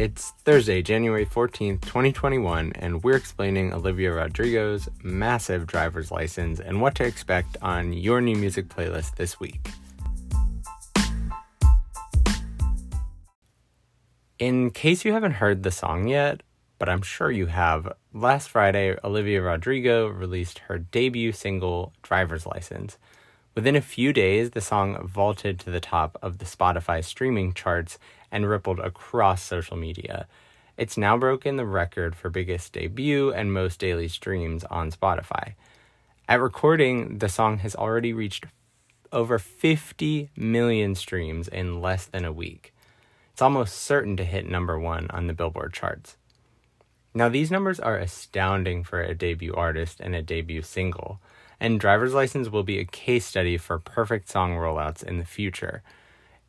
It's Thursday, January 14th, 2021, and we're explaining Olivia Rodrigo's massive driver's license and what to expect on your new music playlist this week. In case you haven't heard the song yet, but I'm sure you have, last Friday, Olivia Rodrigo released her debut single, Driver's License. Within a few days, the song vaulted to the top of the Spotify streaming charts and rippled across social media. It's now broken the record for biggest debut and most daily streams on Spotify. At recording, the song has already reached over 50 million streams in less than a week. It's almost certain to hit number one on the Billboard charts. Now, these numbers are astounding for a debut artist and a debut single and driver's license will be a case study for perfect song rollouts in the future.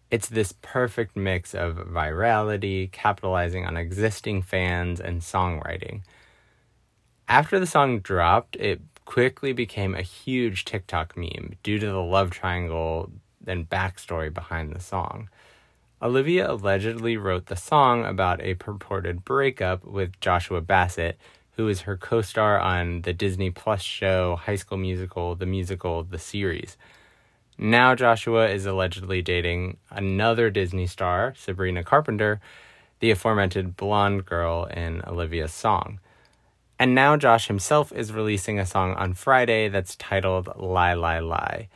It's this perfect mix of virality, capitalizing on existing fans, and songwriting. After the song dropped, it quickly became a huge TikTok meme due to the love triangle and backstory behind the song. Olivia allegedly wrote the song about a purported breakup with Joshua Bassett, who is her co star on the Disney Plus show High School Musical, the musical, the series. Now, Joshua is allegedly dating another Disney star, Sabrina Carpenter, the aforementioned blonde girl in Olivia's song. And now, Josh himself is releasing a song on Friday that's titled Lie, Lie, Lie.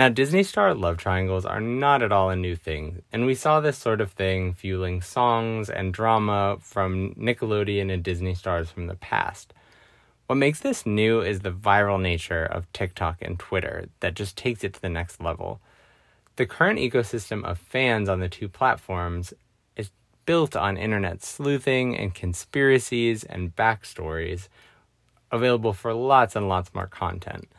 Now, Disney star love triangles are not at all a new thing, and we saw this sort of thing fueling songs and drama from Nickelodeon and Disney stars from the past. What makes this new is the viral nature of TikTok and Twitter that just takes it to the next level. The current ecosystem of fans on the two platforms is built on internet sleuthing and conspiracies and backstories, available for lots and lots more content.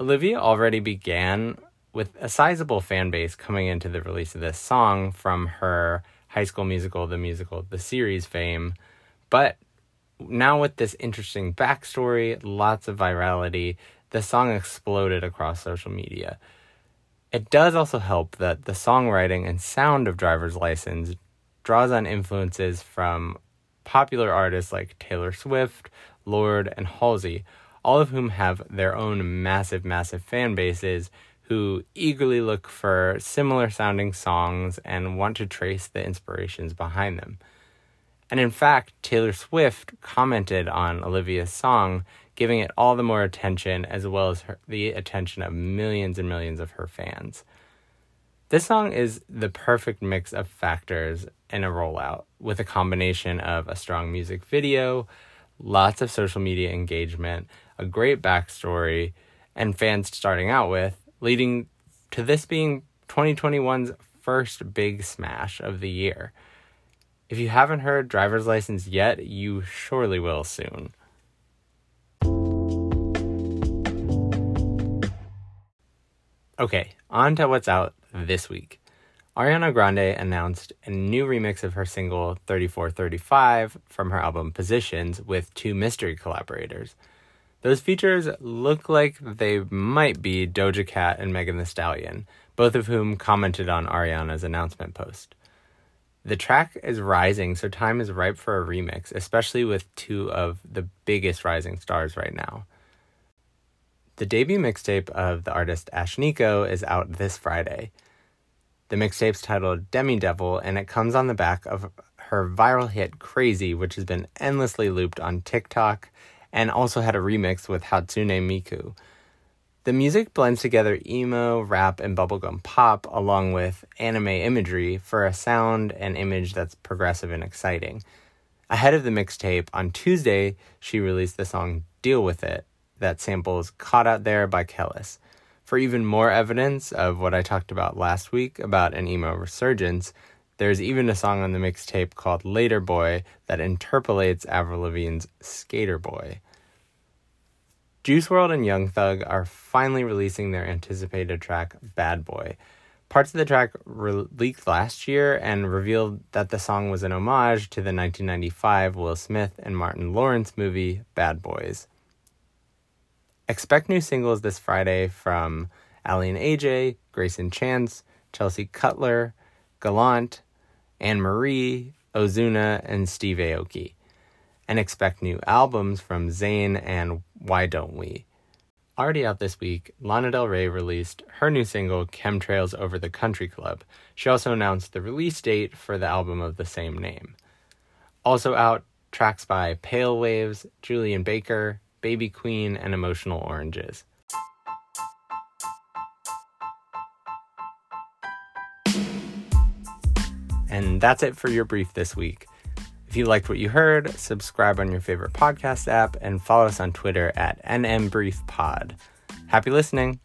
Olivia already began with a sizable fan base coming into the release of this song from her High School Musical, the musical, the series fame. But now, with this interesting backstory, lots of virality, the song exploded across social media. It does also help that the songwriting and sound of Driver's License draws on influences from popular artists like Taylor Swift, Lorde, and Halsey, all of whom have their own massive, massive fan bases who eagerly look for similar sounding songs and want to trace the inspirations behind them. And in fact, Taylor Swift commented on Olivia's song, giving it all the more attention as well as her, the attention of millions and millions of her fans. This song is the perfect mix of factors in a rollout, with a combination of a strong music video, lots of social media engagement, a great backstory, and fans starting out with, leading to this being 2021's first big smash of the year. If you haven't heard Driver's License yet, you surely will soon. Okay, on to what's out this week. Ariana Grande announced a new remix of her single 3435 from her album Positions with two mystery collaborators. Those features look like they might be Doja Cat and Megan Thee Stallion, both of whom commented on Ariana's announcement post. The track is rising, so time is ripe for a remix, especially with two of the biggest rising stars right now. The debut mixtape of the artist Ashnikko is out this Friday. The mixtape's titled Demidevil, and it comes on the back of her viral hit Crazy, which has been endlessly looped on TikTok and also had a remix with Hatsune Miku. The music blends together emo, rap, and bubblegum pop along with anime imagery for a sound and image that's progressive and exciting. Ahead of the mixtape, on Tuesday, she released the song Deal With It that samples Caught Out There by Kelis. For even more evidence of what I talked about last week about an emo resurgence, there's even a song on the mixtape called Later Boy that interpolates Avril Lavigne's Skater Boy. Juice WRLD and Young Thug are finally releasing their anticipated track Bad Boy. Parts of the track re- leaked last year and revealed that the song was an homage to the 1995 Will Smith and Martin Lawrence movie Bad Boys. Expect new singles this Friday from Aly and AJ, Greyson Chance, Chelsea Cutler, Gallant, Anne Marie, Ozuna, and Steve Aoki. And expect new albums from Zayn and Why Don't We? Already out this week, Lana Del Rey released her new single, Chemtrails Over the Country Club. She also announced the release date for the album of the same name. Also out, tracks by Pale Waves, Julien Baker, Baby Queen, and Emotional Oranges. And that's it for your brief this week. If you liked what you heard, subscribe on your favorite podcast app and follow us on Twitter at NMBriefPod. Happy listening!